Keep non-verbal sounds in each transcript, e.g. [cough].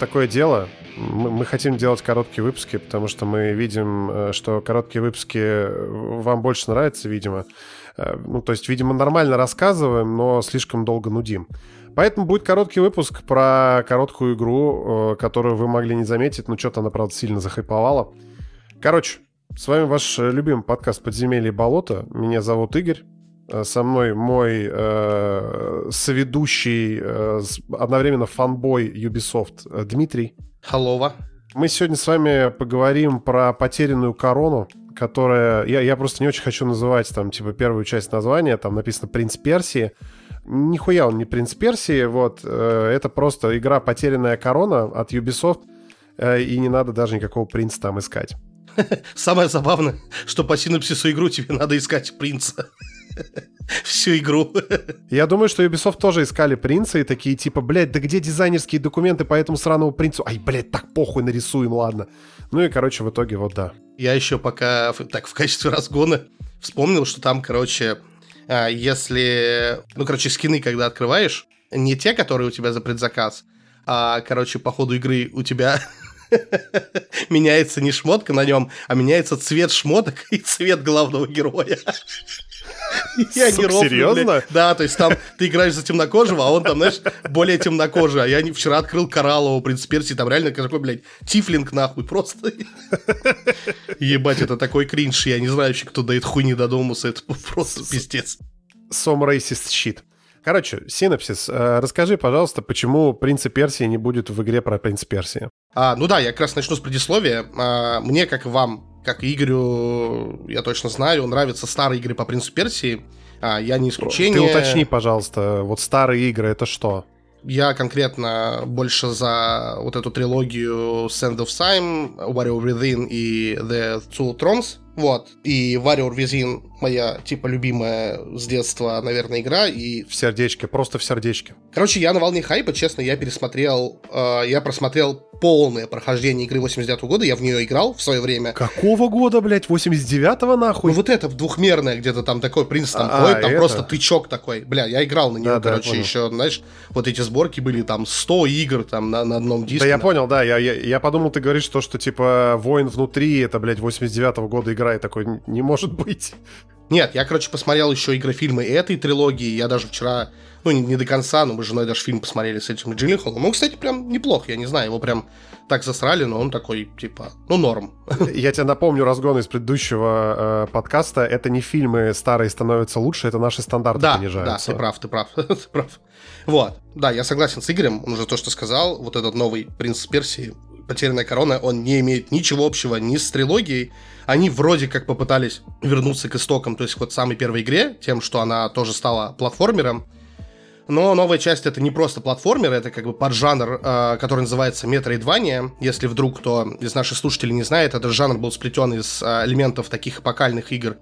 такое дело. Мы, мы хотим делать короткие выпуски, потому что мы видим, э, что короткие выпуски вам больше нравятся, видимо. Э, ну, то есть, видимо, нормально рассказываем, но слишком долго нудим. Поэтому будет короткий выпуск про короткую игру, э, которую вы могли не заметить, но что-то она, правда, сильно захайповала. Короче, с вами ваш любимый подкаст «Подземелье и болото». Меня зовут Игорь. Э, со мной мой э, соведущий, э, одновременно фанбой Ubisoft э, Дмитрий. Халова. Мы сегодня с вами поговорим про потерянную корону, которая... Я, я просто не очень хочу называть там, типа, первую часть названия, там написано «Принц Персии». Нихуя он не «Принц Персии», вот. Э, это просто игра «Потерянная корона» от Ubisoft, э, и не надо даже никакого принца там искать. [laughs] Самое забавное, что по синапсису игру тебе надо искать принца. [laughs] всю игру. Я думаю, что Ubisoft тоже искали принца и такие типа, блядь, да где дизайнерские документы по этому сраному принцу? Ай, блядь, так похуй нарисуем, ладно. Ну и, короче, в итоге вот да. Я еще пока так в качестве разгона вспомнил, что там, короче, а, если... Ну, короче, скины, когда открываешь, не те, которые у тебя за предзаказ, а, короче, по ходу игры у тебя [laughs] меняется не шмотка на нем, а меняется цвет шмоток и цвет главного героя. [laughs] Они Сука, серьезно? Да, то есть там ты играешь за темнокожего, а он там, знаешь, более темнокожий. А я вчера открыл Кораллового принц Персии, там реально такой, блядь, тифлинг нахуй просто. [laughs] Ебать, это такой кринж, я не знаю вообще, кто до этой хуйни додумался, это просто пиздец. Some racist shit. Короче, синапсис. Э, расскажи, пожалуйста, почему принца Персии не будет в игре про принца Персии? А, ну да, я как раз начну с предисловия. А, мне, как и вам, как Игорю, я точно знаю, нравятся старые игры по принцу Персии. А, я не исключение. Ты уточни, пожалуйста, вот старые игры это что? Я конкретно больше за вот эту трилогию Sand of Time, Warrior Within и The Two Thrones. Вот. И Warrior Within моя, типа, любимая с детства, наверное, игра. И... В сердечке, просто в сердечке. Короче, я на волне хайпа, честно, я пересмотрел, э, я просмотрел полное прохождение игры 89 года, я в нее играл в свое время. Какого года, блядь, 89-го нахуй? Ну вот это, двухмерное, где-то там такой принц там а, ходит, там это? просто тычок такой. Бля, я играл на нее, да, короче, да, еще, знаешь, вот эти сборки были там 100 игр там на, на одном диске. Да я понял, да, я, я, я подумал, ты говоришь то, что типа воин внутри, это, блядь, 89-го года игра, и такой, не может быть. Нет, я, короче, посмотрел еще игрофильмы этой трилогии. Я даже вчера, ну, не, не до конца, но мы с женой даже фильм посмотрели с этим Джилленхолом. Он, кстати, прям неплох, я не знаю, его прям так засрали, но он такой, типа, ну, норм. [laughs] Я тебе напомню разгон из предыдущего э, подкаста. Это не фильмы старые становятся лучше, это наши стандарты да, понижаются. Да, ты прав, ты прав, [laughs] ты прав. Вот, да, я согласен с Игорем, он уже то, что сказал, вот этот новый «Принц Персии», «Потерянная корона», он не имеет ничего общего ни с трилогией, они вроде как попытались вернуться к истокам, то есть вот самой первой игре, тем, что она тоже стала платформером. Но новая часть это не просто платформер, это как бы поджанр, э, который называется Metroidvania. Если вдруг кто из наших слушателей не знает, этот жанр был сплетен из э, элементов таких эпокальных игр,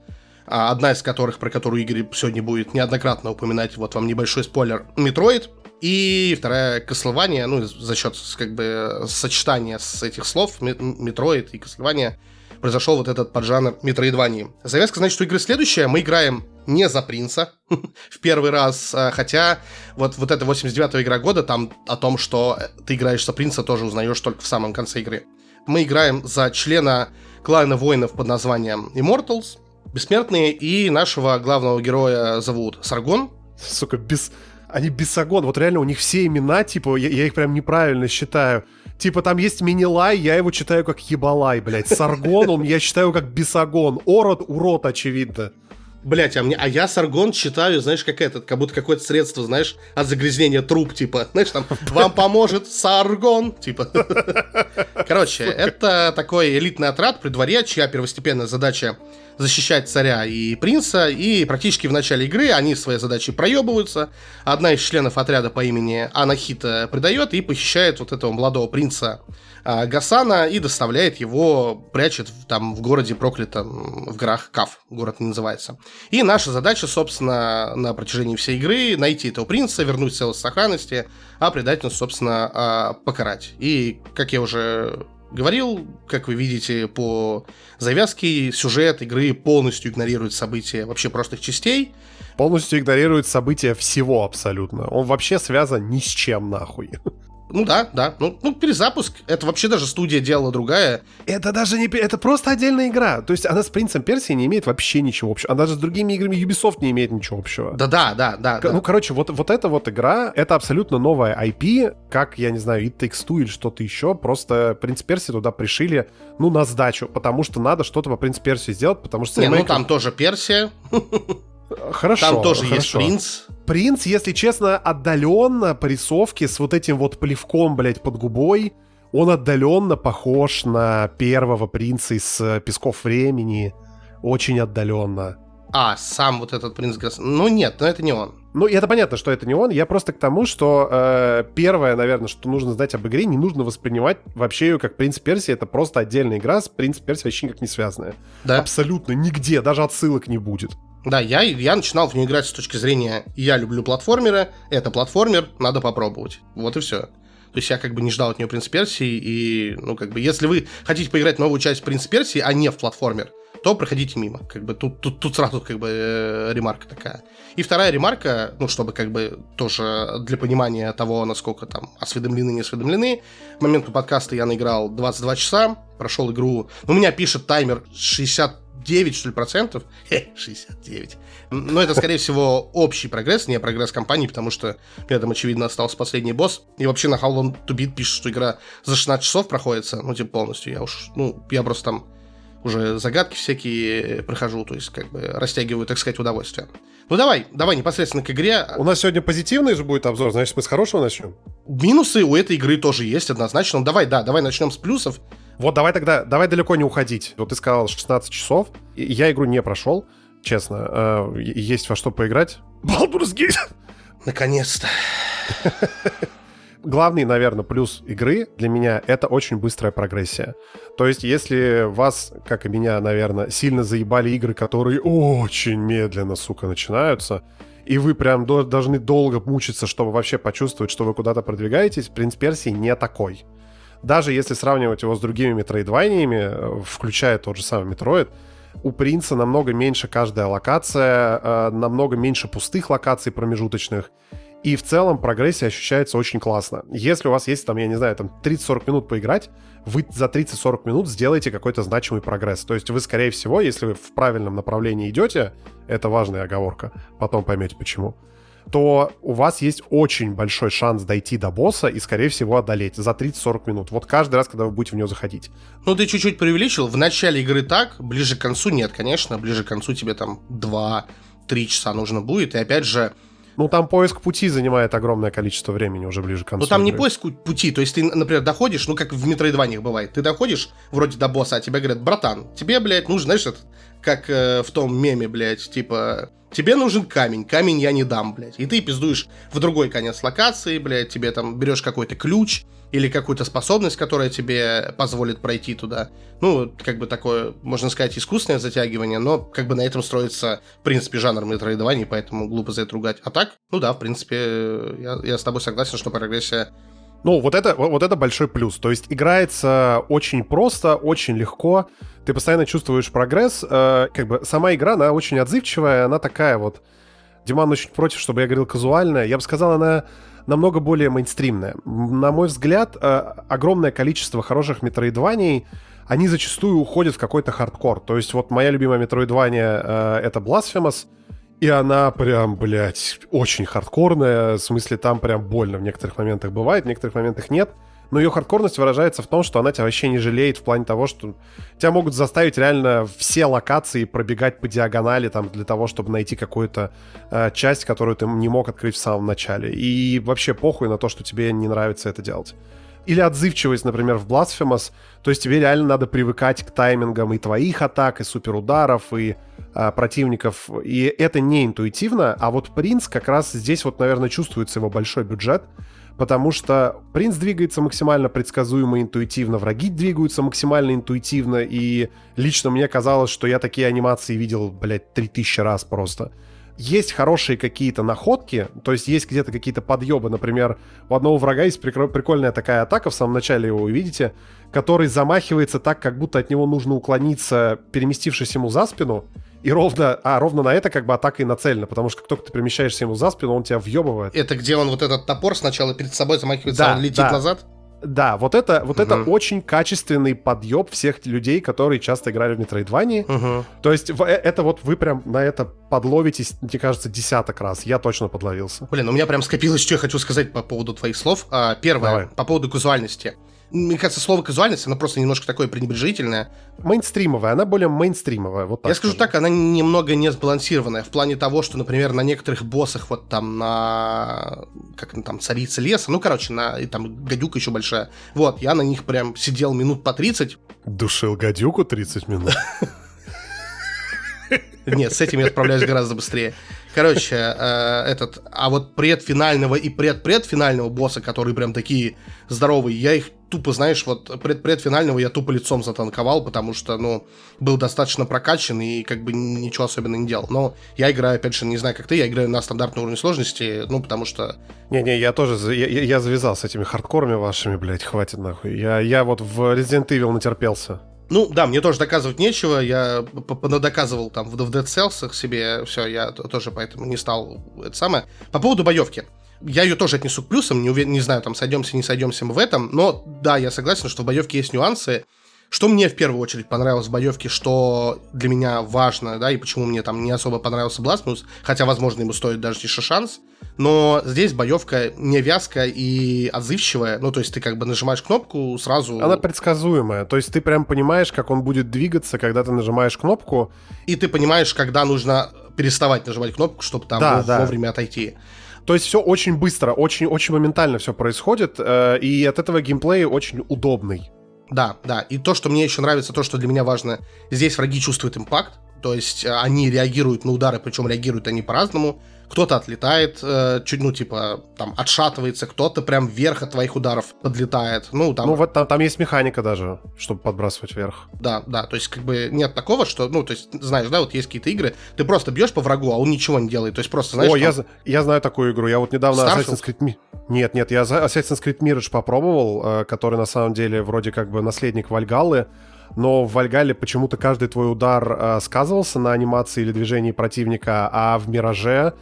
а одна из которых, про которую Игорь сегодня будет неоднократно упоминать, вот вам небольшой спойлер, Metroid. И вторая Castlevania, ну, за счет как бы сочетания с этих слов, Metroid и Castlevania – произошел вот этот поджанр метроидвании. Завязка значит, что игры следующая. Мы играем не за принца [laughs] в первый раз, а, хотя вот, вот эта 89-я игра года, там о том, что ты играешь за принца, тоже узнаешь только в самом конце игры. Мы играем за члена клана воинов под названием Immortals, Бессмертные, и нашего главного героя зовут Саргон. Сука, без... Они бесогон. Вот реально у них все имена, типа, я, я их прям неправильно считаю. Типа там есть мини-лай, я его читаю как ебалай, блядь. Саргон, он я читаю как бесогон. Ород, урод, очевидно. Блять, а, мне, а я саргон читаю, знаешь, как этот, как будто какое-то средство, знаешь, от загрязнения труб, типа, [laughs] знаешь, там, вам поможет саргон, типа. [laughs] Короче, это такой элитный отряд при дворе, чья первостепенная задача защищать царя и принца, и практически в начале игры они свои задачи проебываются. Одна из членов отряда по имени Анахита предает и похищает вот этого молодого принца а, Гасана и доставляет его, прячет там в городе проклятом, в горах Кав, город не называется. И наша задача, собственно, на протяжении всей игры найти этого принца, вернуть целость сохранности, а предательницу, собственно, а, покарать. И, как я уже говорил, как вы видите по завязке, сюжет игры полностью игнорирует события вообще простых частей. Полностью игнорирует события всего абсолютно. Он вообще связан ни с чем нахуй. [laughs] Ну да, да. Ну, ну, перезапуск. Это вообще даже студия делала другая. Это даже не... Это просто отдельная игра. То есть она с Принцем Персии не имеет вообще ничего общего. Она даже с другими играми Ubisoft не имеет ничего общего. Да-да, да, да. К- Ну, короче, вот, вот эта вот игра, это абсолютно новая IP, как, я не знаю, It Takes Two или что-то еще. Просто Принц Персии туда пришили, ну, на сдачу, потому что надо что-то по Принц Персии сделать, потому что... Не, ну там тоже Персия, [laughs] Хорошо, там тоже есть хорошо. принц. Принц, если честно, отдаленно по рисовке с вот этим вот плевком, блядь, под губой, он отдаленно похож на первого принца из э, Песков Времени. Очень отдаленно. А, сам вот этот принц. Ну нет, но это не он. Ну, это понятно, что это не он. Я просто к тому, что э, первое, наверное, что нужно знать об игре, не нужно воспринимать вообще ее как Принц Персии. Это просто отдельная игра с Принц Персией вообще никак не связанная. Да, Абсолютно нигде, даже отсылок не будет. Да я, я начинал в нее играть с точки зрения «я люблю платформеры, это платформер, надо попробовать». Вот и все. То есть я как бы не ждал от нее «Принц Персии», и, ну, как бы, если вы хотите поиграть новую часть «Принц Персии», а не в платформер, то проходите мимо. Как бы тут, тут, тут сразу как бы э, ремарка такая. И вторая ремарка, ну, чтобы как бы тоже для понимания того, насколько там осведомлены, не осведомлены. К моменту подкаста я наиграл 22 часа, прошел игру. Ну, у меня пишет таймер 69, что ли, процентов. [laughs] Хе, 69. Но это, скорее всего, общий прогресс, не прогресс компании, потому что рядом, очевидно, остался последний босс. И вообще на How Long to Beat пишет, что игра за 16 часов проходится, ну, типа, полностью. Я уж, ну, я просто там уже загадки всякие прохожу, то есть как бы растягиваю, так сказать, удовольствие. Ну давай, давай непосредственно к игре. У нас сегодня позитивный же будет обзор, значит, мы с хорошего начнем. Минусы у этой игры тоже есть однозначно. Ну, давай, да, давай начнем с плюсов. Вот давай тогда, давай далеко не уходить. Вот ты сказал 16 часов. Я игру не прошел, честно. Э, Есть во что поиграть. Baldur's Gate. Наконец-то. [laughs] Главный, наверное, плюс игры для меня — это очень быстрая прогрессия. То есть, если вас, как и меня, наверное, сильно заебали игры, которые очень медленно, сука, начинаются, и вы прям до- должны долго мучиться, чтобы вообще почувствовать, что вы куда-то продвигаетесь, «Принц Персии» не такой. Даже если сравнивать его с другими метроидваниями, э, включая тот же самый Metroid, у принца намного меньше каждая локация, э, намного меньше пустых локаций промежуточных. И в целом прогрессия ощущается очень классно. Если у вас есть, там, я не знаю, там 30-40 минут поиграть, вы за 30-40 минут сделаете какой-то значимый прогресс. То есть вы, скорее всего, если вы в правильном направлении идете, это важная оговорка, потом поймете почему, то у вас есть очень большой шанс дойти до босса и, скорее всего, одолеть за 30-40 минут. Вот каждый раз, когда вы будете в нее заходить. Ну, ты чуть-чуть преувеличил. В начале игры так, ближе к концу нет, конечно. Ближе к концу тебе там 2-3 часа нужно будет. И опять же, Ну, там поиск пути занимает огромное количество времени уже ближе к концу. Ну там не игры. поиск пути, то есть ты, например, доходишь, ну как в метроидваниях бывает, ты доходишь вроде до босса, а тебе говорят, братан, тебе, блядь, нужен, знаешь, этот, как э, в том меме, блядь, типа, тебе нужен камень, камень я не дам, блядь. И ты пиздуешь в другой конец локации, блядь, тебе там берешь какой-то ключ или какую-то способность, которая тебе позволит пройти туда. Ну, как бы такое, можно сказать, искусственное затягивание, но как бы на этом строится, в принципе, жанр метроидваний, поэтому глупо за это ругать. А так, ну да, в принципе, я, я с тобой согласен, что прогрессия Ну, вот это, вот это большой плюс. То есть играется очень просто, очень легко. Ты постоянно чувствуешь прогресс. Э, как бы сама игра, она очень отзывчивая, она такая вот... Диман очень против, чтобы я говорил казуальная. Я бы сказал, она намного более мейнстримная. На мой взгляд, э, огромное количество хороших метроидваний, они зачастую уходят в какой-то хардкор. То есть вот моя любимая метроидвания э, это Blasphemous, и она прям, блядь, очень хардкорная. В смысле, там прям больно в некоторых моментах бывает, в некоторых моментах нет. Но ее хардкорность выражается в том, что она тебя вообще не жалеет в плане того, что тебя могут заставить реально все локации пробегать по диагонали там для того, чтобы найти какую-то э, часть, которую ты не мог открыть в самом начале. И вообще похуй на то, что тебе не нравится это делать. Или отзывчивость, например, в Blasphemous. То есть тебе реально надо привыкать к таймингам и твоих атак, и суперударов, и а, противников. И это не интуитивно. А вот Принц как раз здесь вот, наверное, чувствуется его большой бюджет. Потому что принц двигается максимально предсказуемо интуитивно, враги двигаются максимально интуитивно, и лично мне казалось, что я такие анимации видел, блядь, 3000 раз просто. Есть хорошие какие-то находки, то есть есть где-то какие-то подъебы. Например, у одного врага есть прикольная такая атака, в самом начале его увидите, который замахивается так, как будто от него нужно уклониться, переместившись ему за спину, и ровно, а ровно на это как бы атака и нацелена, потому что как только ты перемещаешься ему за спину, он тебя въебывает. Это где он вот этот топор сначала перед собой замахивается, да, он летит да. назад? Да, вот это, вот угу. это очень качественный подъеб всех людей, которые часто играли в Metroidvania. Угу. То есть э, это вот вы прям на это подловитесь, мне кажется, десяток раз. Я точно подловился. Блин, у меня прям скопилось, что я хочу сказать по поводу твоих слов. А, первое, Давай. по поводу казуальности мне кажется, слово казуальность, она просто немножко такое пренебрежительное. Мейнстримовая, она более мейнстримовая, вот так. Я скажу так, она немного не сбалансированная, в плане того, что, например, на некоторых боссах, вот там на, как там, царица леса, ну, короче, на, и там гадюка еще большая, вот, я на них прям сидел минут по 30. Душил гадюку 30 минут? Нет, с этим я справляюсь гораздо быстрее. Короче, э, этот, а вот предфинального и предпредфинального босса, которые прям такие здоровые, я их тупо, знаешь, вот пред предфинального я тупо лицом затанковал, потому что, ну, был достаточно прокачан и как бы ничего особенно не делал. Но я играю, опять же, не знаю, как ты, я играю на стандартном уровне сложности, ну, потому что... Не-не, я тоже, я, я завязал с этими хардкорами вашими, блядь, хватит нахуй. Я, я вот в Resident Evil натерпелся. Ну, да, мне тоже доказывать нечего, я доказывал там в Dead Cells себе, все, я тоже поэтому не стал это самое. По поводу боевки. Я ее тоже отнесу к плюсам, не, уверен, не знаю, там сойдемся, не сойдемся мы в этом, но да, я согласен, что в боевке есть нюансы, что мне в первую очередь понравилось в боевке, что для меня важно, да, и почему мне там не особо понравился Blasphemous, хотя, возможно, ему стоит даже еще шанс, но здесь боевка не вязкая и отзывчивая, ну, то есть ты как бы нажимаешь кнопку сразу... Она предсказуемая, то есть ты прям понимаешь, как он будет двигаться, когда ты нажимаешь кнопку. И ты понимаешь, когда нужно переставать нажимать кнопку, чтобы там да, да. вовремя отойти. То есть все очень быстро, очень, очень моментально все происходит, э, и от этого геймплей очень удобный. Да, да. И то, что мне еще нравится, то, что для меня важно, здесь враги чувствуют импакт, то есть э, они реагируют на удары, причем реагируют они по-разному. Кто-то отлетает, э, чуть, ну, типа, там, отшатывается, кто-то прям вверх от твоих ударов подлетает. Ну, там... Ну, вот там, там есть механика даже, чтобы подбрасывать вверх. Да, да, то есть, как бы, нет такого, что, ну, то есть, знаешь, да, вот есть какие-то игры, ты просто бьешь по врагу, а он ничего не делает, то есть, просто, знаешь... О, там... я, я знаю такую игру, я вот недавно Starfield? Assassin's Creed... Нет, нет, я Assassin's Creed Mirage попробовал, э, который, на самом деле, вроде как бы наследник Вальгаллы, но в Вальгале почему-то каждый твой удар э, сказывался на анимации или движении противника, а в Мираже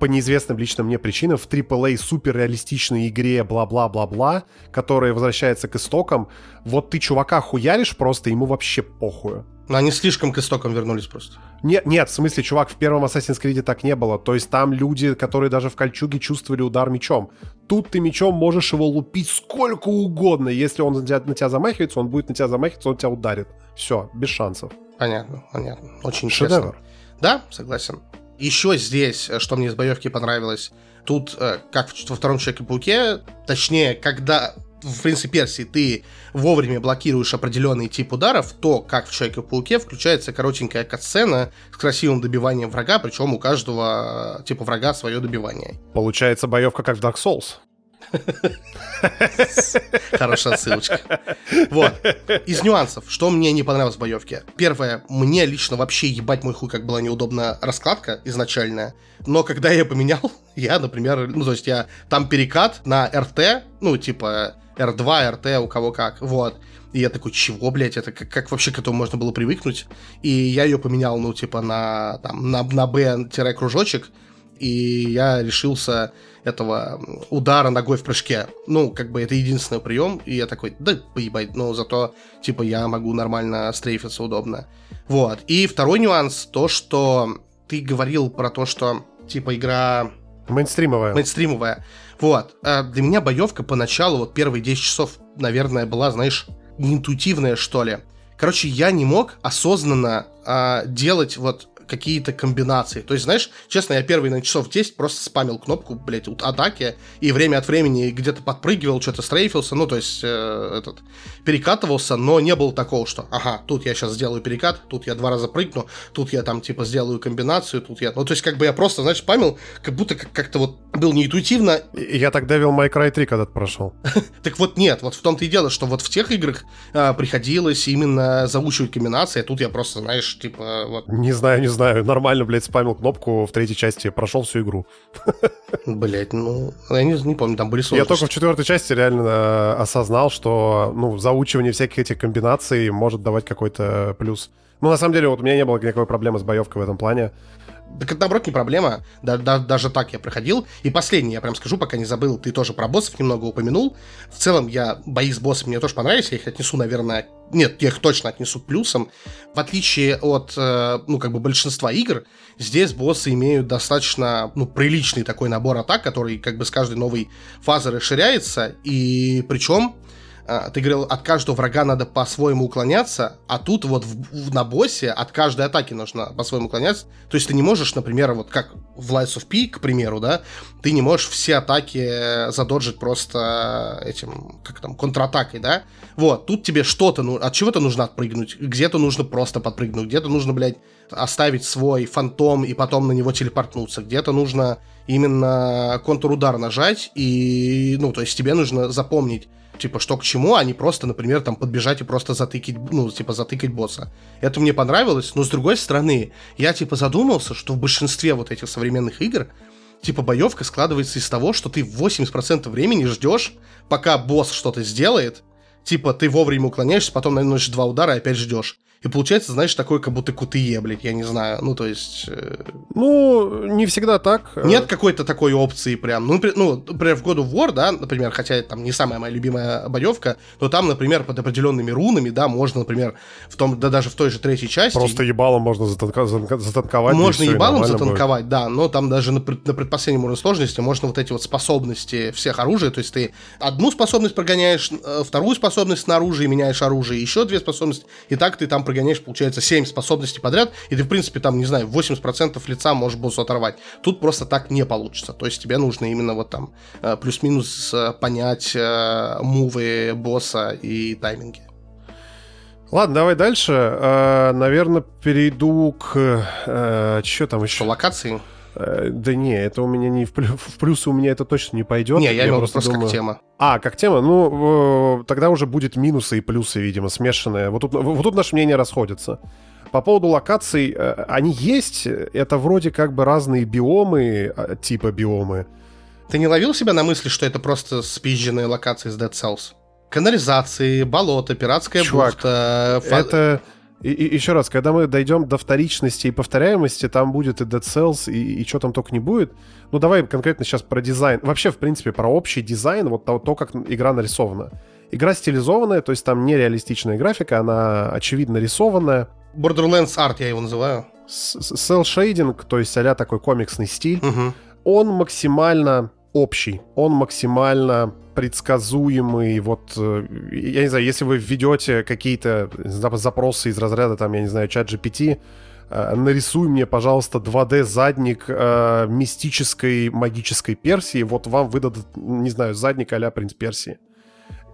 по неизвестным лично мне причинам в AAA суперреалистичной игре бла-бла-бла-бла, которая возвращается к истокам, вот ты чувака хуяришь просто, ему вообще похую. Но они слишком к истокам вернулись просто. Нет, нет, в смысле, чувак, в первом Assassin's Creed так не было. То есть там люди, которые даже в кольчуге чувствовали удар мечом. Тут ты мечом можешь его лупить сколько угодно. Если он на тебя, на тебя замахивается, он будет на тебя замахиваться, он тебя ударит. Все, без шансов. Понятно, понятно. Очень Шедевр. Интересно. Да, согласен. Еще здесь, э, что мне из боевки понравилось, тут, э, как во втором Человеке-пауке, точнее, когда в принципе персии ты вовремя блокируешь определенный тип ударов, то, как в Человеке-пауке, включается коротенькая катсцена с красивым добиванием врага, причем у каждого э, типа врага свое добивание. Получается боевка как в Dark Souls. [laughs] Хорошая ссылочка. Вот. Из нюансов, что мне не понравилось в боевке. Первое, мне лично вообще ебать мой хуй, как была неудобная раскладка изначальная. Но когда я поменял, [laughs] я, например, ну, то есть я там перекат на РТ, ну, типа R2, RT, у кого как, вот. И я такой, чего, блядь, это как, как вообще к этому можно было привыкнуть? И я ее поменял, ну, типа, на, там, на, на B-кружочек, и я решился этого удара ногой в прыжке. Ну, как бы это единственный прием, и я такой, да поебать, но зато, типа, я могу нормально стрейфиться удобно. Вот. И второй нюанс, то, что ты говорил про то, что, типа, игра... Мейнстримовая. Мейнстримовая. Вот. А для меня боевка поначалу, вот первые 10 часов, наверное, была, знаешь, интуитивная, что ли. Короче, я не мог осознанно а, делать вот какие-то комбинации. То есть, знаешь, честно, я первые на часов 10 просто спамил кнопку, блядь, атаки, и время от времени где-то подпрыгивал, что-то стрейфился, ну, то есть, э, этот, перекатывался, но не было такого, что, ага, тут я сейчас сделаю перекат, тут я два раза прыгну, тут я там, типа, сделаю комбинацию, тут я... Ну, то есть, как бы я просто, знаешь, спамил, как будто как- как-то вот был неинтуитивно. Я так Devil May Cry 3 когда-то прошел. [laughs] Так вот нет, вот в том-то и дело, что вот в тех играх а, приходилось именно заучивать комбинации, а тут я просто, знаешь, типа вот... Не знаю, не знаю. Нормально, блядь, спамил кнопку в третьей части, прошел всю игру. Блять, ну, я не, не помню, там были Я сложности. только в четвертой части реально э, осознал, что ну, заучивание всяких этих комбинаций может давать какой-то плюс. Ну, на самом деле, вот у меня не было никакой проблемы с боевкой в этом плане. Так это, наоборот, не проблема. Да, да- даже так я проходил. И последнее, я прям скажу, пока не забыл, ты тоже про боссов немного упомянул. В целом, я бои с боссами мне тоже понравились. Я их отнесу, наверное... Нет, я их точно отнесу к плюсам. В отличие от, э, ну, как бы большинства игр, здесь боссы имеют достаточно, ну, приличный такой набор атак, который как бы с каждой новой фазы расширяется. И причем ты говорил, от каждого врага надо по-своему уклоняться, а тут вот в- в- на боссе от каждой атаки нужно по-своему уклоняться. То есть ты не можешь, например, вот как в Lights of P, к примеру, да, ты не можешь все атаки задоджить просто этим, как там, контратакой, да. Вот, тут тебе что-то, ну, от чего-то нужно отпрыгнуть, где-то нужно просто подпрыгнуть, где-то нужно, блядь, оставить свой фантом и потом на него телепортнуться, где-то нужно именно контрудар нажать, и, ну, то есть тебе нужно запомнить, типа, что к чему, а не просто, например, там, подбежать и просто затыкать, ну, типа, затыкать босса. Это мне понравилось, но, с другой стороны, я, типа, задумался, что в большинстве вот этих современных игр, типа, боевка складывается из того, что ты 80% времени ждешь, пока босс что-то сделает, типа, ты вовремя уклоняешься, потом наносишь два удара и опять ждешь. И получается, знаешь, такое, как будто кутые, блядь, я не знаю. Ну, то есть... э, Ну, не всегда так. нет какой-то такой опции прям. Ну, напри- ну, например, в God of War, да, например, хотя это там не самая моя любимая боевка, но там, например, под определенными рунами, да, можно, например, в том, да даже в той же третьей части... Просто ебалом можно затанка- затанковать. Можно всё, и ебалом нормально будет. затанковать, да, но там даже на, на предпоследнем уровне сложности можно вот эти вот способности всех оружия, то есть ты одну способность прогоняешь, э, вторую способность на оружие, меняешь оружие, еще две способности, и так ты там прогоняешь, получается, 7 способностей подряд, и ты, в принципе, там, не знаю, 80% лица можешь боссу оторвать. Тут просто так не получится, то есть тебе нужно именно вот там э, плюс-минус э, понять э, мувы босса и тайминги. Ладно, давай дальше. Наверное, перейду к... что там еще? Что, локации? Э, да не, это у меня не в, плю- в плюсы у меня это точно не пойдет. Не, я, в виду просто как тема. А, как тема? Ну, э, тогда уже будет минусы и плюсы, видимо, смешанные. Вот тут, вот тут наши мнения расходятся. По поводу локаций, э, они есть. Это вроде как бы разные биомы, типа биомы. Ты не ловил себя на мысли, что это просто спизженные локации с Dead Cells? Канализации, болото, пиратская Чувак, бухта. фа- Это... И, и- еще раз, когда мы дойдем до вторичности и повторяемости, там будет и Dead Cells, и, и что там только не будет. Ну, давай конкретно сейчас про дизайн. Вообще, в принципе, про общий дизайн, вот то, то, как игра нарисована. Игра стилизованная, то есть там нереалистичная графика, она очевидно рисованная. Borderlands Art я его называю. Cell шейдинг, то есть а такой комиксный стиль, Мгм. он максимально общий, он максимально предсказуемый. Вот, э, я не знаю, если вы введете какие-то зап- запросы из разряда, там, я не знаю, чат GPT, э, нарисуй мне, пожалуйста, 2D задник э, мистической магической Персии, вот вам выдадут, не знаю, задник а-ля принц Персии.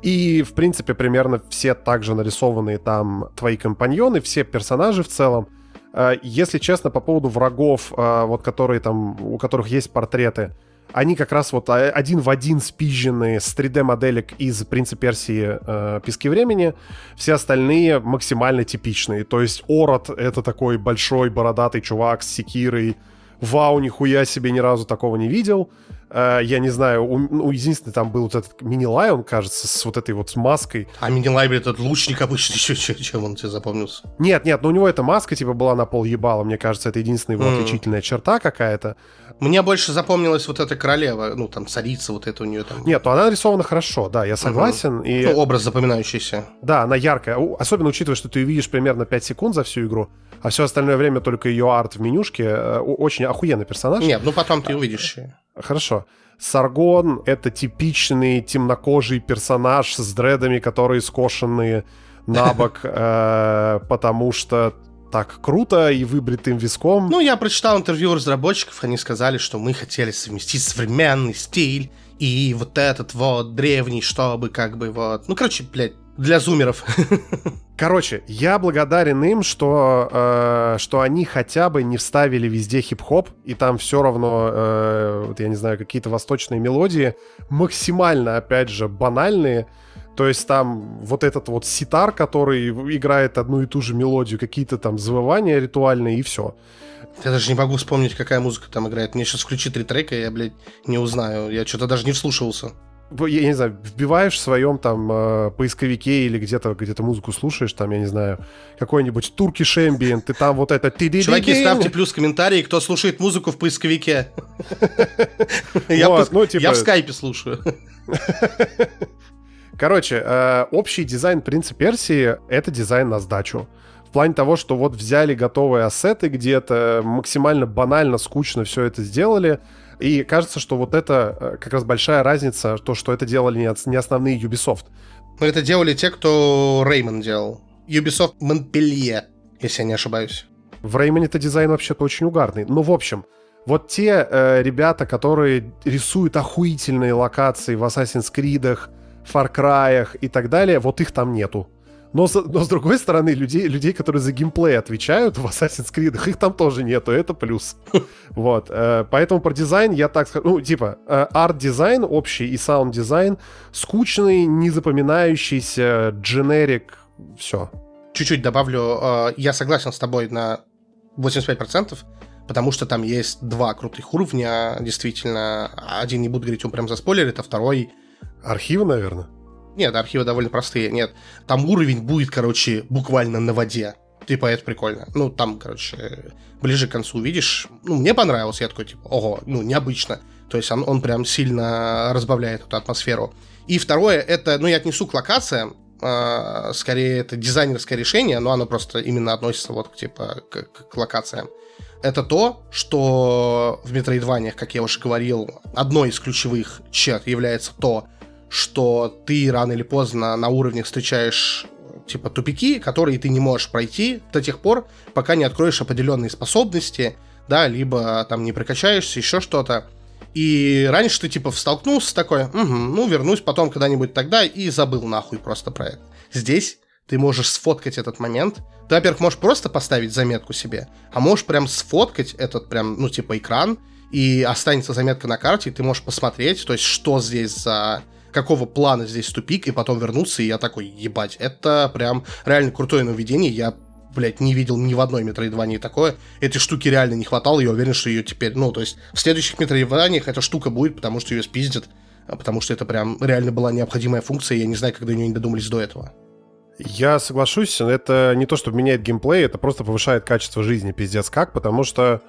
И, в принципе, примерно все также нарисованные там твои компаньоны, все персонажи в целом. Э, Если честно, по поводу врагов, вот которые там, у которых есть портреты, они как раз вот а- один в один спизжены с 3D-моделек из «Принца Персии. э, Пески времени». Все остальные максимально типичные. То есть Ород — это такой большой бородатый чувак с секирой. Вау, нихуя себе, ни разу такого не видел. Э, Я не знаю, у, ну, единственный там был вот этот мини-лайон, кажется, с вот этой вот с маской. А мини-лайбрери этот лучник обычно [laughs] чем он тебе запомнился? Нет, нет, но у него эта маска типа была на пол ебала, мне кажется, это единственная его Мгм. отличительная черта какая-то. Мне больше запомнилась вот эта королева, ну там царица вот эта у нее там. Нет, ну она нарисована хорошо, да, я согласен. И Ну, образ запоминающийся. да, она яркая. Особенно учитывая, что ты ее видишь примерно 5 секунд за всю игру, а все остальное время только ее арт в менюшке. э, Очень охуенный персонаж. Нет, ну потом ты увидишь. Хорошо. Саргон — это типичный темнокожий персонаж с дредами, которые скошенные на бок, [laughs] э, потому что так круто и выбритым виском. Ну, я прочитал интервью разработчиков, они сказали, что мы хотели совместить современный стиль и вот этот вот древний, чтобы как бы вот... Ну, короче, блядь, для зумеров. [laughs] Короче, я благодарен им, что, э, что они хотя бы не вставили везде хип-хоп, и там все равно, э, вот я не знаю, какие-то восточные мелодии, максимально, опять же, банальные. То есть там вот этот вот ситар, который играет одну и ту же мелодию, какие-то там завывания ритуальные, и все. Я даже не могу вспомнить, какая музыка там играет. Мне сейчас включи три трека, я, блядь, не узнаю. Я что-то даже не вслушивался я не знаю, вбиваешь в своем там э, поисковике или где-то где-то музыку слушаешь, там, я не знаю, какой-нибудь турки Ambient, ты там вот это... Чуваки, ставьте плюс комментарии, кто слушает музыку в поисковике. [laughs] Ну, типа я в скайпе слушаю. [laughs] Короче, э, общий дизайн принца Персии — это дизайн на сдачу. В плане того, что вот взяли готовые ассеты где-то, максимально банально, скучно все это сделали, и кажется, что вот это э, как раз большая разница, то, что это делали не основные Ubisoft. Но это делали те, кто Реймон делал. Ubisoft Монпелье, если я не ошибаюсь. В Rayman е-то дизайн вообще-то очень угарный. Ну, в общем, вот те э, ребята, которые рисуют охуительные локации в Assassin's Creed, Far Cry и так далее, вот их там нету. Но, но с другой стороны, людей, людей, которые за геймплей отвечают в Assassin's Creed, их там тоже нету, это плюс. [laughs] Вот, э, поэтому про дизайн я так скажу, ну, типа, э, арт-дизайн общий и саунд-дизайн скучный, незапоминающийся, дженерик, все. Чуть-чуть добавлю, э, я согласен с тобой на 85%, потому что там есть два крутых уровня, действительно. Один не буду говорить, он прям заспойлерит, а второй... Архивы, наверное? Нет, архивы довольно простые, нет. Там уровень будет, короче, буквально на воде. Типа, это прикольно. Ну, там, короче, ближе к концу увидишь. Ну, мне понравилось. Я такой, типа, ого, ну, необычно. То есть он, он прям сильно разбавляет эту атмосферу. И второе, это, ну, я отнесу к локациям. Э, скорее, это дизайнерское решение, но оно просто именно относится вот, типа, к, к, к локациям. Это то, что в Метроидваниях, как я уже говорил, одной из ключевых черт является то, что ты рано или поздно на уровнях встречаешь типа тупики, которые ты не можешь пройти до тех пор, пока не откроешь определенные способности, да, либо там не прокачаешься, еще что-то. И раньше ты типа столкнулся такой, угу, ну вернусь потом когда-нибудь тогда и забыл нахуй просто про это. Здесь ты можешь сфоткать этот момент. Ты, во-первых, можешь просто поставить заметку себе, а можешь прям сфоткать этот прям, ну, типа, экран, и останется заметка на карте, и ты можешь посмотреть, то есть, что здесь за какого плана здесь тупик, и потом вернуться, и я такой, ебать, это прям реально крутое нововведение, я блядь, не видел ни в одной метроидвании такое. Этой штуки реально не хватало, я уверен, что ее теперь, ну, то есть в следующих метроидваниях эта штука будет, потому что ее спиздят, а потому что это прям реально была необходимая функция, я не знаю, когда нее не додумались до этого. Я соглашусь, это не то, что меняет геймплей, это просто повышает качество жизни, пиздец как, потому что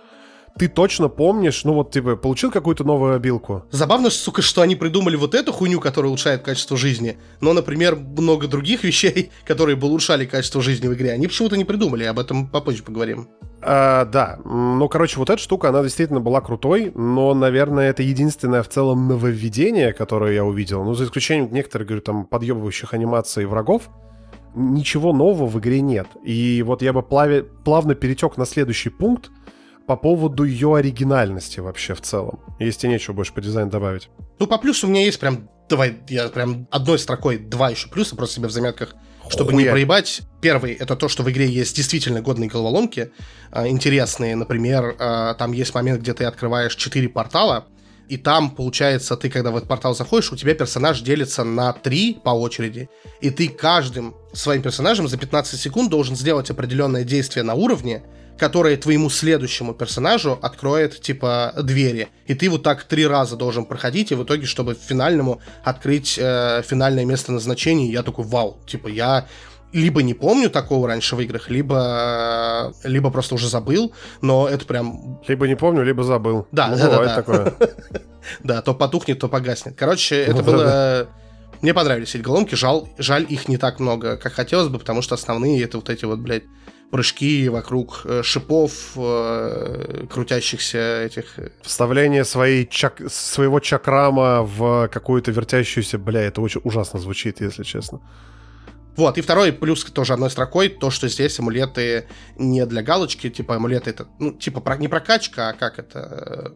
ты точно помнишь, ну вот, типа, получил какую-то новую обилку. Забавно, сука, что они придумали вот эту хуйню, которая улучшает качество жизни, но, например, много других вещей, [laughs] которые бы улучшали качество жизни в игре, они почему-то не придумали, об этом попозже поговорим. А, да, ну, короче, вот эта штука, она действительно была крутой, но, наверное, это единственное в целом нововведение, которое я увидел, ну, за исключением некоторых, говорю, там, подъебывающих анимаций врагов, ничего нового в игре нет. И вот я бы плаве, плавно перетек на следующий пункт, по поводу ее оригинальности вообще в целом. Если нечего больше по дизайну добавить. Ну, по плюсу у меня есть прям, давай, я прям одной строкой два еще плюса просто себе в заметках, чтобы Хуя. не проебать. Первый, это то, что в игре есть действительно годные головоломки, э, интересные. Например, э, там есть момент, где ты открываешь четыре портала, и там, получается, ты, когда в этот портал заходишь, у тебя персонаж делится на три по очереди, и ты каждым своим персонажем за 15 секунд должен сделать определенное действие на уровне, которое твоему следующему персонажу откроет, типа, двери. И ты вот так три раза должен проходить, и в итоге, чтобы финальному открыть э, финальное место назначения, я такой, вау, типа, я либо не помню такого раньше в играх, либо, либо просто уже забыл, но это прям... Либо не помню, либо забыл. Да, ну, да, да, да. такое. [laughs] Да, то потухнет, то погаснет. Короче, это было... Мне понравились эти головоломки, жаль, жаль их не так много, как хотелось бы, потому что основные это вот эти вот, блядь, прыжки вокруг э, шипов, э, крутящихся этих... Э, Вставление своей чак... своего чакрама в какую-то вертящуюся... Бля, это очень ужасно звучит, если честно. Вот, и второй плюс тоже одной строкой, то, что здесь амулеты не для галочки, типа амулеты это, ну, типа про, не прокачка, а как это...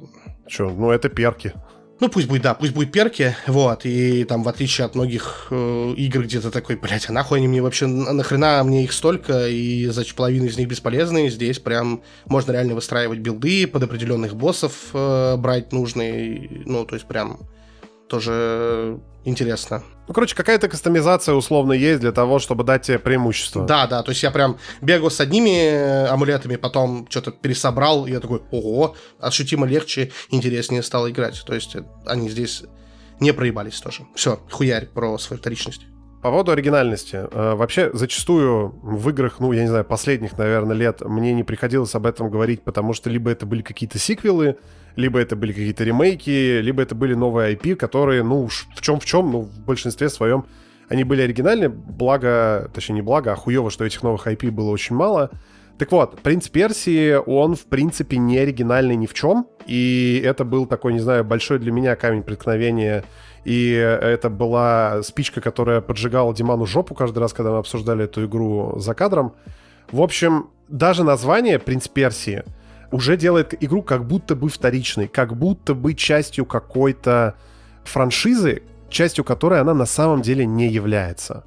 Че, ну это перки. Ну, пусть будет, да, пусть будет перки, вот, и там, в отличие от многих э, игр, где то такой, блядь, а нахуй они мне вообще, нахрена мне их столько, и значит, половина из них бесполезные, здесь прям можно реально выстраивать билды под определенных боссов, э, брать нужные, ну, то есть прям тоже интересно. Ну, короче, какая-то кастомизация условно есть для того, чтобы дать тебе преимущество. Да, да, то есть я прям бегал с одними э, амулетами, потом что-то пересобрал, и я такой, ого, ощутимо легче, интереснее стало играть. То есть э, они здесь не проебались тоже. Все, хуярь про свою вторичность. По поводу оригинальности. Э, вообще, зачастую в играх, ну, я не знаю, последних, наверное, лет мне не приходилось об этом говорить, потому что либо это были какие-то сиквелы, либо это были какие-то ремейки, либо это были новые IP, которые, ну, в чем в чем, ну, в большинстве своем они были оригинальны, благо, точнее не благо, а хуево, что этих новых IP было очень мало. Так вот, «Принц Персии», он, в принципе, не оригинальный ни в чем, и это был такой, не знаю, большой для меня камень преткновения, и это была спичка, которая поджигала Диману жопу каждый раз, когда мы обсуждали эту игру за кадром. В общем, даже название «Принц Персии» уже делает игру как будто бы вторичной, как будто бы частью какой-то франшизы, частью которой она на самом деле не является.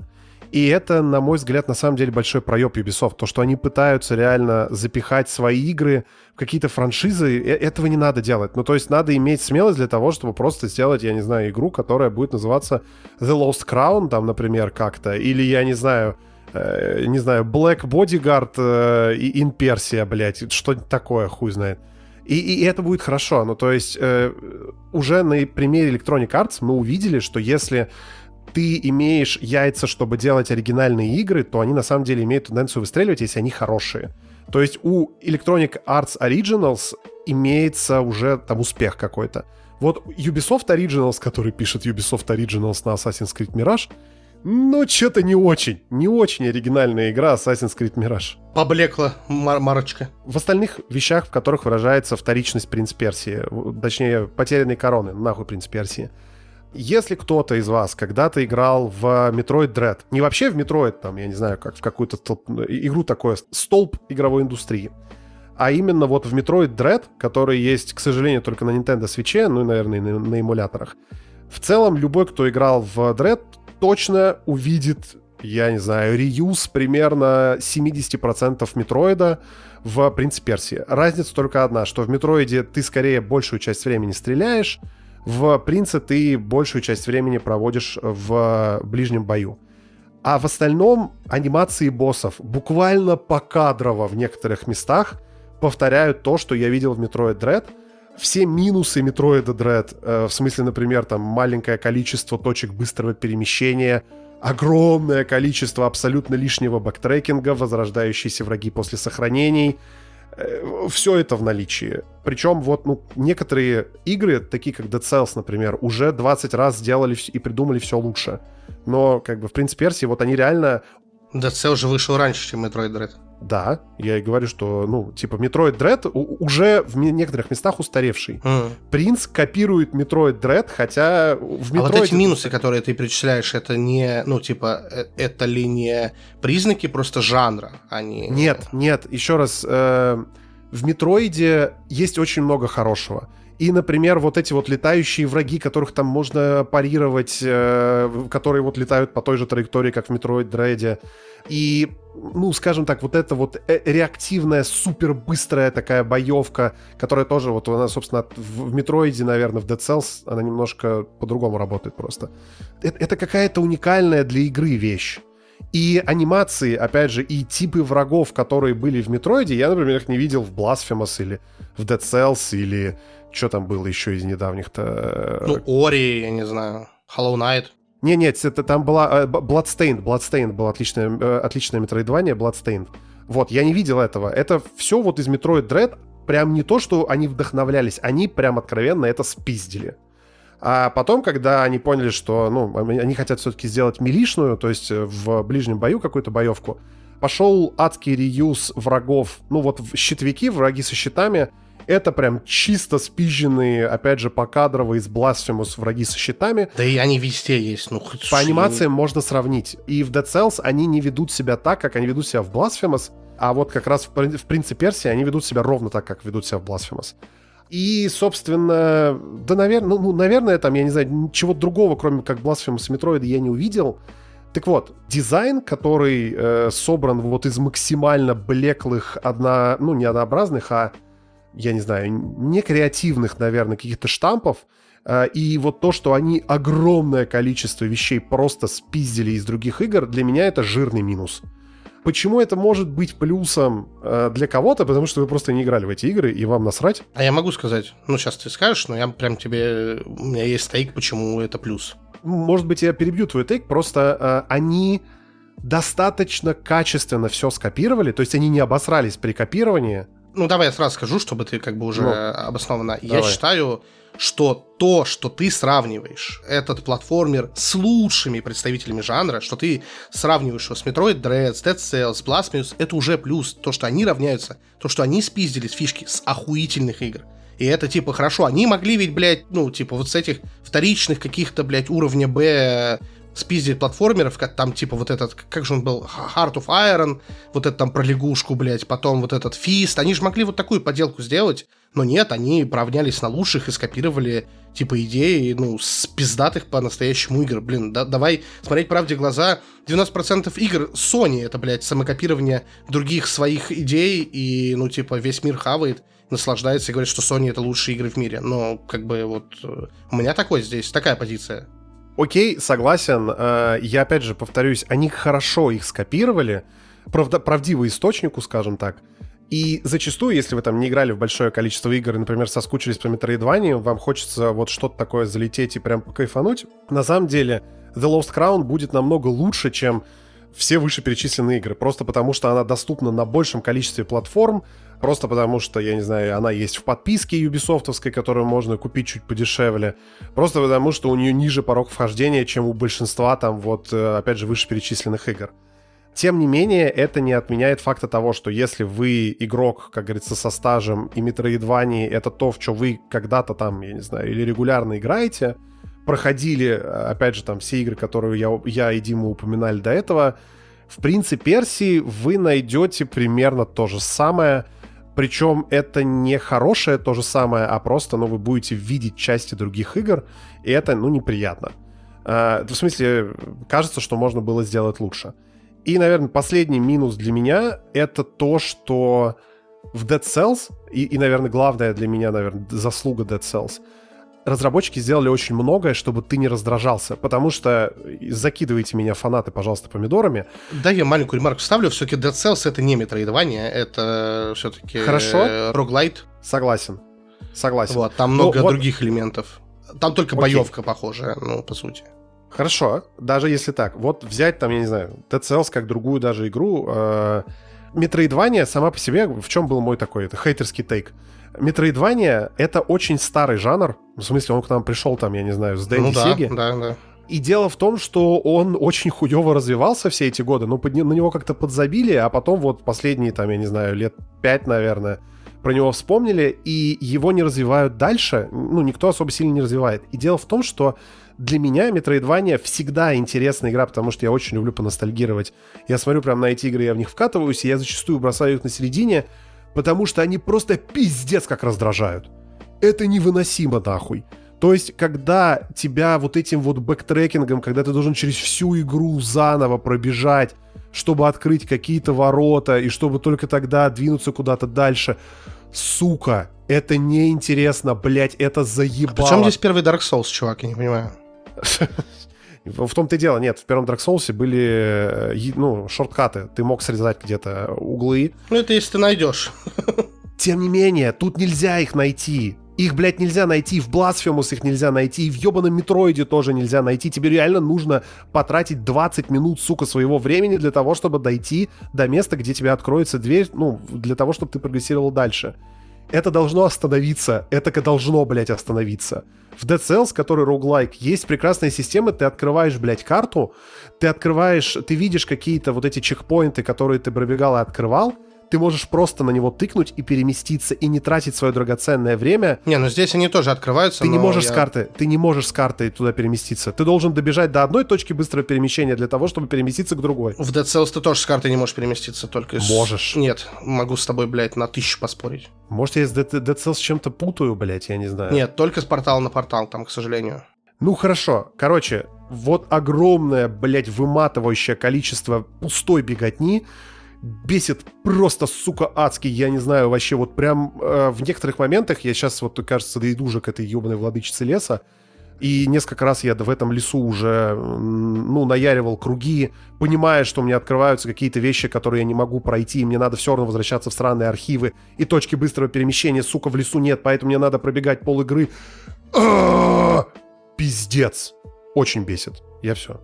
И это, на мой взгляд, на самом деле большой проеб Ubisoft. То, что они пытаются реально запихать свои игры в какие-то франшизы, э, этого не надо делать. Ну, то есть надо иметь смелость для того, чтобы просто сделать, я не знаю, игру, которая будет называться The Lost Crown, там, например, как-то. Или, я не знаю, э, не знаю, Black Bodyguard э, In Persia, блядь, что-нибудь такое, хуй знает. И, и это будет хорошо. Ну, то есть э, уже на примере Electronic Arts мы увидели, что если ты имеешь яйца, чтобы делать оригинальные игры, то они на самом деле имеют тенденцию выстреливать, если они хорошие. То есть у Electronic Arts Originals имеется уже там успех какой-то. Вот Ubisoft Originals, который пишет Ubisoft Originals на Assassin's Creed Mirage, ну, что-то не очень. Не очень оригинальная игра Assassin's Creed Mirage. Поблекла мар марочка. В остальных вещах, в которых выражается вторичность Принц Персии, точнее, потерянной короны, нахуй Принц Персии. Если кто-то из вас когда-то играл в Metroid Dread, не вообще в Metroid, там, я не знаю, как в какую-то столб... игру такое, столб игровой индустрии, а именно вот в Metroid Dread, который есть, к сожалению, только на Nintendo Switch, ну и, наверное, на, на эмуляторах. В целом, любой, кто играл в Dread, точно увидит, я не знаю, реюз примерно 70% метроида в «Принц Персии». Разница только одна, что в метроиде ты скорее большую часть времени стреляешь, в «Принце» ты большую часть времени проводишь в ближнем бою. А в остальном анимации боссов буквально покадрово в некоторых местах повторяют то, что я видел в Metroid Dread — все минусы Metroid а Dread, э, в смысле, например, там маленькое количество точек быстрого перемещения, огромное количество абсолютно лишнего бэктрекинга, возрождающиеся враги после сохранений, все это в наличии. Причем вот ну, некоторые игры, такие как Dead Cells, например, уже 20 раз сделали и придумали все лучше. Но как бы в Принце Персии вот они реально... Dead Cells же вышел раньше, чем Metroid Dread. Да, я и говорю, что, ну, типа, Metroid Dread уже в некоторых местах устаревший. Mm. Принц копирует Metroid Dread, хотя в Metroid... А вот эти минусы, которые ты перечисляешь, это не, ну, типа, э, это ли не признаки просто жанра. А нет, нет, еще раз, э, в Метроиде есть очень много хорошего. И, например, вот эти вот летающие враги, которых там можно парировать, э, которые вот летают по той же траектории, как в Metroid Dread. И, ну, скажем так, вот эта вот э, реактивная, супер быстрая такая боевка, которая тоже, вот она, собственно, в Метроиде, наверное, в Dead Cells, она немножко по-другому работает просто. Это, это какая-то уникальная для игры вещь. И анимации, опять же, и типы врагов, которые были в Метроиде, я, например, их не видел в Blasphemous или в Dead Cells, или что там было еще из недавних-то? Ну, Ори, я не знаю, Hollow Knight. Не, нет, это там была э, Bloodstained, Bloodstained была отличная, э, отличное метроидвание, Bloodstained. Вот, я не видел этого. Это все вот из Metroid Dread, прям не то, что они вдохновлялись, они прям откровенно это спиздили. А потом, когда они поняли, что, ну, они хотят все-таки сделать милишную, то есть э, в ближнем бою какую-то боевку, пошел адский реюз врагов, ну вот щитовики, враги со щитами, это прям чисто спизженные, опять же, покадрово из Blasphemous враги со щитами. Да и они везде есть. Ну, хоть По анимациям можно сравнить. И в Dead Cells они не ведут себя так, как они ведут себя в Blasphemous, а вот как раз в, в Принце Персии они ведут себя ровно так, как ведут себя в Blasphemous. И, собственно, да, наверное, ну, ну, наверное, там, я не знаю, ничего другого, кроме как Blasphemous Metroid, я не увидел. Так вот, дизайн, который э, собран вот из максимально блеклых, одна, ну, не однообразных, а, я не знаю, не креативных, наверное, каких-то штампов, э, и вот то, что они огромное количество вещей просто спиздили из других игр, для меня это жирный минус. Почему это может быть плюсом э, для кого-то? Потому что вы просто не играли в эти игры, и вам насрать. А я могу сказать, ну сейчас ты скажешь, но я прям тебе, у меня есть стейк, почему это плюс. Может быть, я перебью твой тейк, просто э, они достаточно качественно все скопировали, то есть они не обосрались при копировании. Ну, давай я сразу скажу, чтобы ты как бы уже ну, обоснованно. Давай. Я считаю, что то, что ты сравниваешь этот платформер с лучшими представителями жанра, что ты сравниваешь его с Metroid с Dead Cells, Blasphemous, это уже плюс. То, что они равняются, то, что они спиздили с фишки с охуительных игр. И это, типа, хорошо. Они могли ведь, блядь, ну, типа, вот с этих вторичных каких-то, блядь, уровня Б спиздить платформеров, как там, типа, вот этот, как же он был, Heart of Iron, вот это там про лягушку, блядь, потом вот этот Фист, они же могли вот такую поделку сделать, но нет, они поравнялись на лучших и скопировали, типа, идеи, ну, с пиздатых по-настоящему игр. Блин, да, давай смотреть правде в глаза. 90% игр Sony это, блядь, самокопирование других своих идей, и, ну, типа, весь мир хавает, наслаждается и говорит, что Sony это лучшие игры в мире. Но, как бы, вот, э, у меня такой здесь, такая позиция. Окей, согласен. Э, я опять же повторюсь, они хорошо их скопировали, правда, правдивый источнику, скажем так. И зачастую, если вы там не играли в большое количество игр, и, например, соскучились по Metroidvania, вам хочется вот что-то такое залететь и прям покайфануть, на самом деле The Lost Crown будет намного лучше, чем все вышеперечисленные игры, просто потому что она доступна на большем количестве платформ, просто потому что, я не знаю, она есть в подписке юбисофтовской, которую можно купить чуть подешевле, просто потому что у нее ниже порог вхождения, чем у большинства там вот, э, опять же, вышеперечисленных игр. Тем не менее, это не отменяет факта того, что если вы игрок, как говорится, со стажем, и Metroidvania — это то, в что вы когда-то там, я не знаю, или регулярно играете, проходили, опять же, там, все игры, которые я, я и Дима упоминали до этого, в принципе, Персии вы найдете примерно то же самое, причем это не хорошее то же самое, а просто, ну, вы будете видеть части других игр, и это, ну, неприятно. А, в смысле, кажется, что можно было сделать лучше. И, наверное, последний минус для меня — это то, что в Dead Cells, и, и, наверное, главная для меня, наверное, заслуга Dead Cells, разработчики сделали очень многое, чтобы ты не раздражался, потому что закидывайте меня, фанаты, пожалуйста, помидорами. Да, я маленькую ремарку вставлю, все-таки Dead Cells это не метроидвание, это все-таки Хорошо. роглайт. Согласен, согласен. Вот, там много Но, других вот... элементов. Там только Окей. боевка похожая, ну, по сути. Хорошо, даже если так. Вот взять там, я не знаю, Dead Cells как другую даже игру. Э, Метроидвания сама по себе, в чем был мой такой, это хейтерский тейк. Метроидвания — это очень старый жанр. В смысле, он к нам пришел там, я не знаю, с Дэнди ну, да, Сеги. да, да. И дело в том, что он очень хуево развивался все эти годы, ну, под, на него как-то подзабили, а потом вот последние, там, я не знаю, лет пять, наверное, про него вспомнили, и его не развивают дальше, ну, никто особо сильно не развивает. И дело в том, что для меня Metroidvania всегда интересная игра, потому что я очень люблю поностальгировать. Я смотрю прям на эти игры, я в них вкатываюсь, и я зачастую бросаю их на середине, потому что они просто пиздец как раздражают. Это невыносимо нахуй. То есть, когда тебя вот этим вот бэктрекингом, когда ты должен через всю игру заново пробежать, чтобы открыть какие-то ворота, и чтобы только тогда двинуться куда-то дальше. Сука, это неинтересно, блять, это заебало. А причем здесь первый Dark Souls, чувак, я не понимаю. [laughs] В том-то и дело, нет, в первом Dark Souls были, э, ну, шорткаты. Ты мог срезать где-то углы. Ну, это если ты найдешь. Тем не менее, тут нельзя их найти. Их, блядь, нельзя найти, в Blasphemous их нельзя найти, и в ебаном Метроиде тоже нельзя найти. Тебе реально нужно потратить 20 минут, сука, своего времени для того, чтобы дойти до места, где тебе откроется дверь, ну, для того, чтобы ты прогрессировал дальше. Это должно остановиться. Это должно, блядь, остановиться. В Dead Cells, который роуглайк, есть прекрасная система, ты открываешь, блядь, карту, ты открываешь, ты видишь какие-то вот эти чекпоинты, которые ты пробегал и открывал, ты можешь просто на него тыкнуть и переместиться, и не тратить свое драгоценное время. Не, ну здесь они тоже открываются. Ты не можешь я... с карты, ты не можешь с карты туда переместиться. Ты должен добежать до одной точки быстрого перемещения для того, чтобы переместиться к другой. В Dead Cells ты тоже с карты не можешь переместиться, только с... Можешь. Нет, могу с тобой, блядь, на тысячу поспорить. Может, я с Dead, Dead Cells с чем-то путаю, блядь, я не знаю. Нет, только с портала на портал, там, к сожалению. Ну хорошо, короче, вот огромное, блядь, выматывающее количество пустой беготни бесит просто, сука, адский, я не знаю, вообще вот прям э, в некоторых моментах, я сейчас вот, кажется, дойду уже к этой ебаной владычице леса, и несколько раз я в этом лесу уже, ну, наяривал круги, понимая, что мне открываются какие-то вещи, которые я не могу пройти, и мне надо все равно возвращаться в странные архивы, и точки быстрого перемещения, сука, в лесу нет, поэтому мне надо пробегать пол игры. Пиздец. Очень бесит. Я все.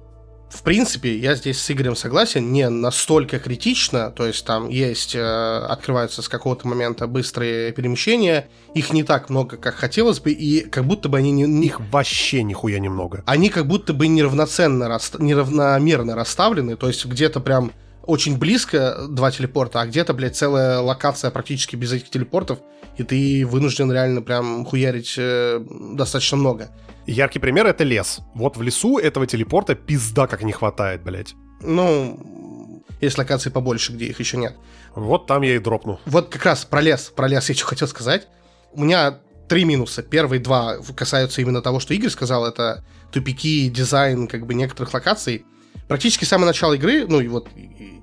В принципе, я здесь с Игорем согласен, не настолько критично, то есть там есть, э, открываются с какого-то момента быстрые перемещения, их не так много, как хотелось бы, и как будто бы они не... Их вообще нихуя немного. Они как будто бы неравноценно, неравномерно расставлены, то есть где-то прям очень близко два телепорта, а где-то, блядь, целая локация практически без этих телепортов, и ты вынужден реально прям хуярить э, достаточно много. Яркий пример — это лес. Вот в лесу этого телепорта пизда как не хватает, блядь. Ну, есть локации побольше, где их еще нет. Вот там я и дропну. Вот как раз про лес, про лес я что хотел сказать. У меня три минуса. Первые два касаются именно того, что Игорь сказал, это тупики, дизайн как бы некоторых локаций практически самое начало игры, ну и вот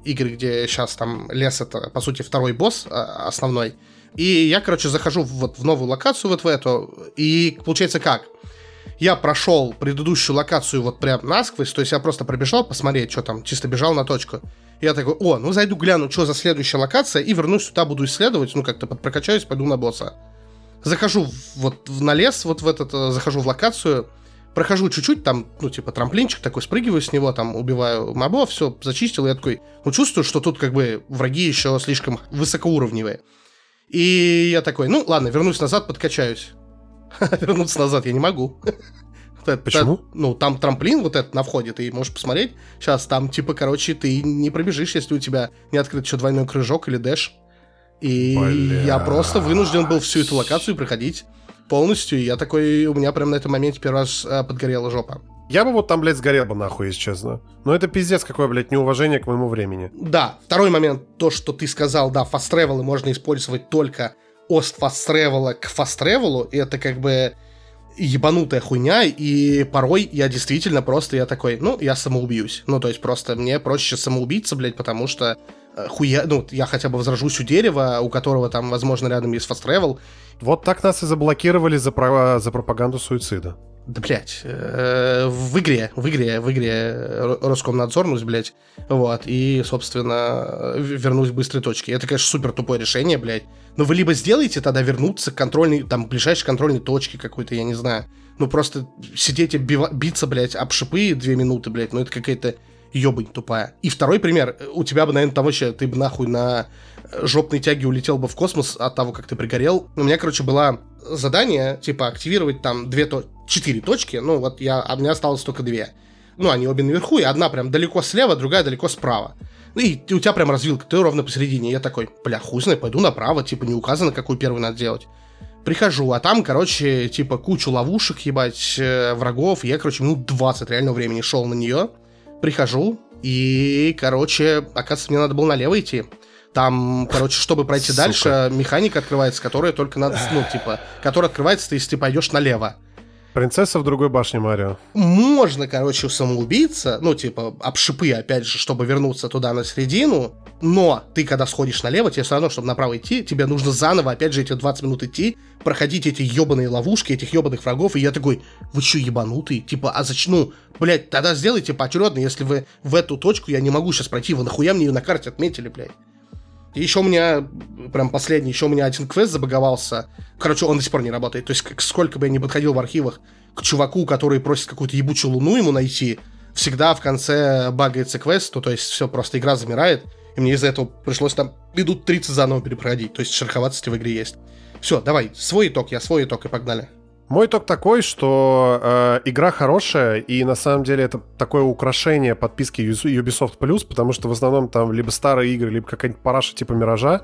игры, где сейчас там лес, это, по сути, второй босс а, основной. И я, короче, захожу вот в новую локацию, вот в эту, и получается как? Я прошел предыдущую локацию вот прям насквозь, то есть я просто пробежал посмотреть, что там, чисто бежал на точку. Я такой, о, ну зайду гляну, что за следующая локация, и вернусь сюда, буду исследовать, ну как-то подпрокачаюсь, пойду на босса. Захожу вот на лес, вот в этот, э, захожу в локацию, прохожу чуть-чуть, там, ну, типа, трамплинчик такой, спрыгиваю с него, там, убиваю мобов, все, зачистил, и я такой, ну, чувствую, что тут, как бы, враги еще слишком высокоуровневые. И я такой, ну, ладно, вернусь назад, подкачаюсь. [laughs] Вернуться назад я не могу. [laughs] Почему? Ну, там трамплин вот этот на входе, ты можешь посмотреть. Сейчас там, типа, короче, ты не пробежишь, если у тебя не открыт еще двойной крыжок или дэш. И я просто вынужден был всю эту локацию проходить полностью. Я такой, у меня прям на этом моменте первый раз а, подгорела жопа. Я бы вот там, блядь, сгорел бы нахуй, если честно. Но это пиздец какое, блядь, неуважение к моему времени. Да, второй момент, то, что ты сказал, да, fast можно использовать только от fast к fast и это как бы ебанутая хуйня, и порой я действительно просто, я такой, ну, я самоубьюсь. Ну, то есть просто мне проще самоубиться, блядь, потому что э, хуя, ну, я хотя бы возрожусь у дерева, у которого там, возможно, рядом есть fast Вот так нас и заблокировали за, про... за пропаганду суицида. Да, блядь, э, в игре, в игре, в игре Роскомнадзорнусь, блядь, вот, и, собственно, вернусь к быстрой точке. Это, конечно, супер тупое решение, блядь, но вы либо сделаете тогда вернуться к контрольной, там, ближайшей контрольной точке какой-то, я не знаю, ну, просто сидеть и биться, блядь, об шипы две минуты, блядь, ну, это какая-то ебань тупая. И второй пример, у тебя бы, наверное, там вообще, ты бы нахуй на жопной тяге улетел бы в космос от того, как ты пригорел. У меня, короче, было задание, типа, активировать там две, то четыре точки, ну вот я, а у осталось только две. Ну, они обе наверху, и одна прям далеко слева, другая далеко справа. Ну, и у тебя прям развилка, ты ровно посередине. Я такой, бля, хуй знает, пойду направо, типа, не указано, какую первую надо делать. Прихожу, а там, короче, типа, кучу ловушек, ебать, э, врагов. Я, короче, минут 20 реального времени шел на нее. Прихожу, и, короче, оказывается, мне надо было налево идти. Там, короче, чтобы пройти Сука. дальше, механика открывается, которая только надо, ну, типа, которая открывается, если ты пойдешь налево. Принцесса в другой башне Марио. Можно, короче, самоубийца, ну, типа, обшипы, опять же, чтобы вернуться туда на середину, но ты, когда сходишь налево, тебе все равно, чтобы направо идти, тебе нужно заново, опять же, эти 20 минут идти, проходить эти ебаные ловушки, этих ебаных врагов, и я такой, вы что, ебанутые? Типа, а зачем, ну, блядь, тогда сделайте поочередно, если вы в эту точку, я не могу сейчас пройти, вы нахуя мне ее на карте отметили, блядь? И еще у меня, прям последний, еще у меня один квест забаговался. Короче, он до сих пор не работает. То есть, сколько бы я ни подходил в архивах к чуваку, который просит какую-то ебучую луну ему найти, всегда в конце багается квест, то, то есть все, просто игра замирает, и мне из-за этого пришлось там минут 30 заново перепроходить, то есть шероховатости в игре есть. Все, давай, свой итог, я свой итог, и погнали. Мой итог такой, что э, игра хорошая, и на самом деле это такое украшение подписки Ubisoft Plus, потому что в основном там либо старые игры, либо какая-нибудь параша типа Миража.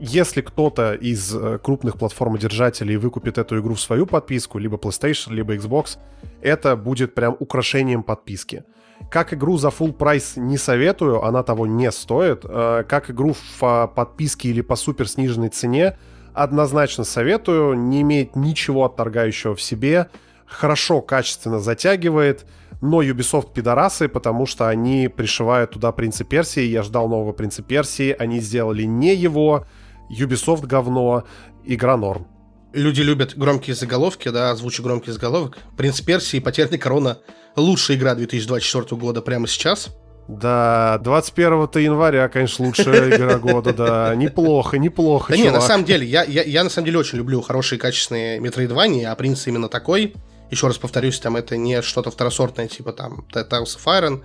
Если кто-то из э, крупных платформодержателей выкупит эту игру в свою подписку, либо PlayStation, либо Xbox, это будет прям украшением подписки. Как игру за full прайс не советую, она того не стоит. Э, как игру в э, подписке или по супер сниженной цене, однозначно советую. Не имеет ничего отторгающего в себе. Хорошо, качественно затягивает. Но Ubisoft пидорасы, потому что они пришивают туда принцип Персии. Я ждал нового принца Персии. Они сделали не его. Ubisoft говно. Игра норм. Люди любят громкие заголовки, да, озвучу громкий заголовок. Принц Персии и Потерянная корона. Лучшая игра 2024 года прямо сейчас. Да, 21 января, конечно, лучшая игра года, да. Неплохо, неплохо, Да не, на самом деле, я, я, я на самом деле очень люблю хорошие, качественные метроидвани, а принц именно такой. Еще раз повторюсь, там это не что-то второсортное, типа там Tales of Iron,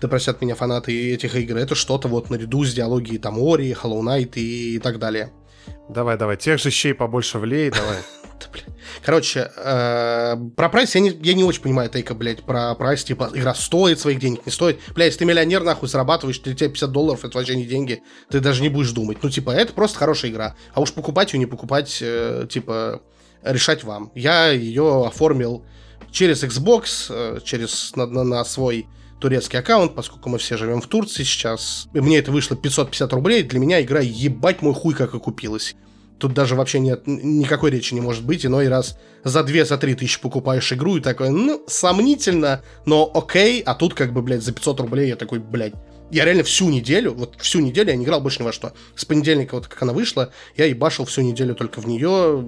да простят меня фанаты этих игр, это что-то вот наряду с диалогией там Ори, Hollow Knight и так далее. Давай, давай, тех же щей побольше влей, давай. [laughs] Короче, э, про прайс я не, я не очень понимаю, Тейка, блядь, про прайс, типа, игра стоит своих денег, не стоит. Бля, если ты миллионер, нахуй, зарабатываешь, для тебя 50 долларов, это вообще не деньги, ты даже не будешь думать. Ну, типа, это просто хорошая игра. А уж покупать ее, не покупать, э, типа, решать вам. Я ее оформил через Xbox, э, через, на, на, на свой турецкий аккаунт, поскольку мы все живем в Турции сейчас. И мне это вышло 550 рублей, для меня игра ебать мой хуй как окупилась. Тут даже вообще нет, никакой речи не может быть, иной раз за 2 за 3 тысячи покупаешь игру и такой, ну, сомнительно, но окей, а тут как бы, блядь, за 500 рублей я такой, блядь, я реально всю неделю, вот всю неделю я не играл больше ни во что. С понедельника, вот как она вышла, я ебашил всю неделю только в нее.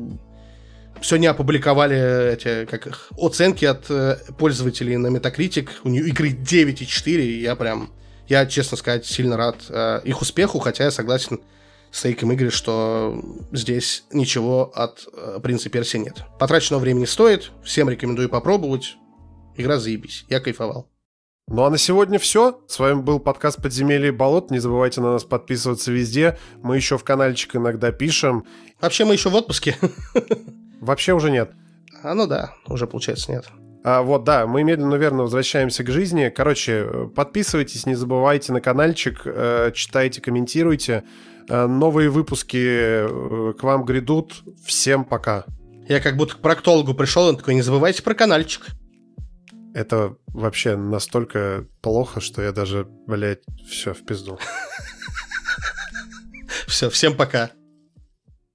Сегодня опубликовали эти, как их, оценки от э, пользователей на Metacritic. У нее игры 9,4, и я прям, я, честно сказать, сильно рад э, их успеху, хотя я согласен с Тейком Игорь, что здесь ничего от э, Принца Персии нет. Потраченного времени стоит, всем рекомендую попробовать. Игра заебись, я кайфовал. Ну а на сегодня все. С вами был подкаст «Подземелье и болот». Не забывайте на нас подписываться везде. Мы еще в каналчик иногда пишем. Вообще мы еще в отпуске. [laughs] Вообще уже нет. А ну да, уже получается нет. А, вот, да, мы медленно, верно возвращаемся к жизни. Короче, подписывайтесь, не забывайте на каналчик, э, читайте, комментируйте. Э, новые выпуски э, к вам грядут. Всем пока. Я как будто к проктологу пришел, он такой, не забывайте про каналчик. Это вообще настолько плохо, что я даже, блядь, все в пизду. [laughs] Все, всем пока.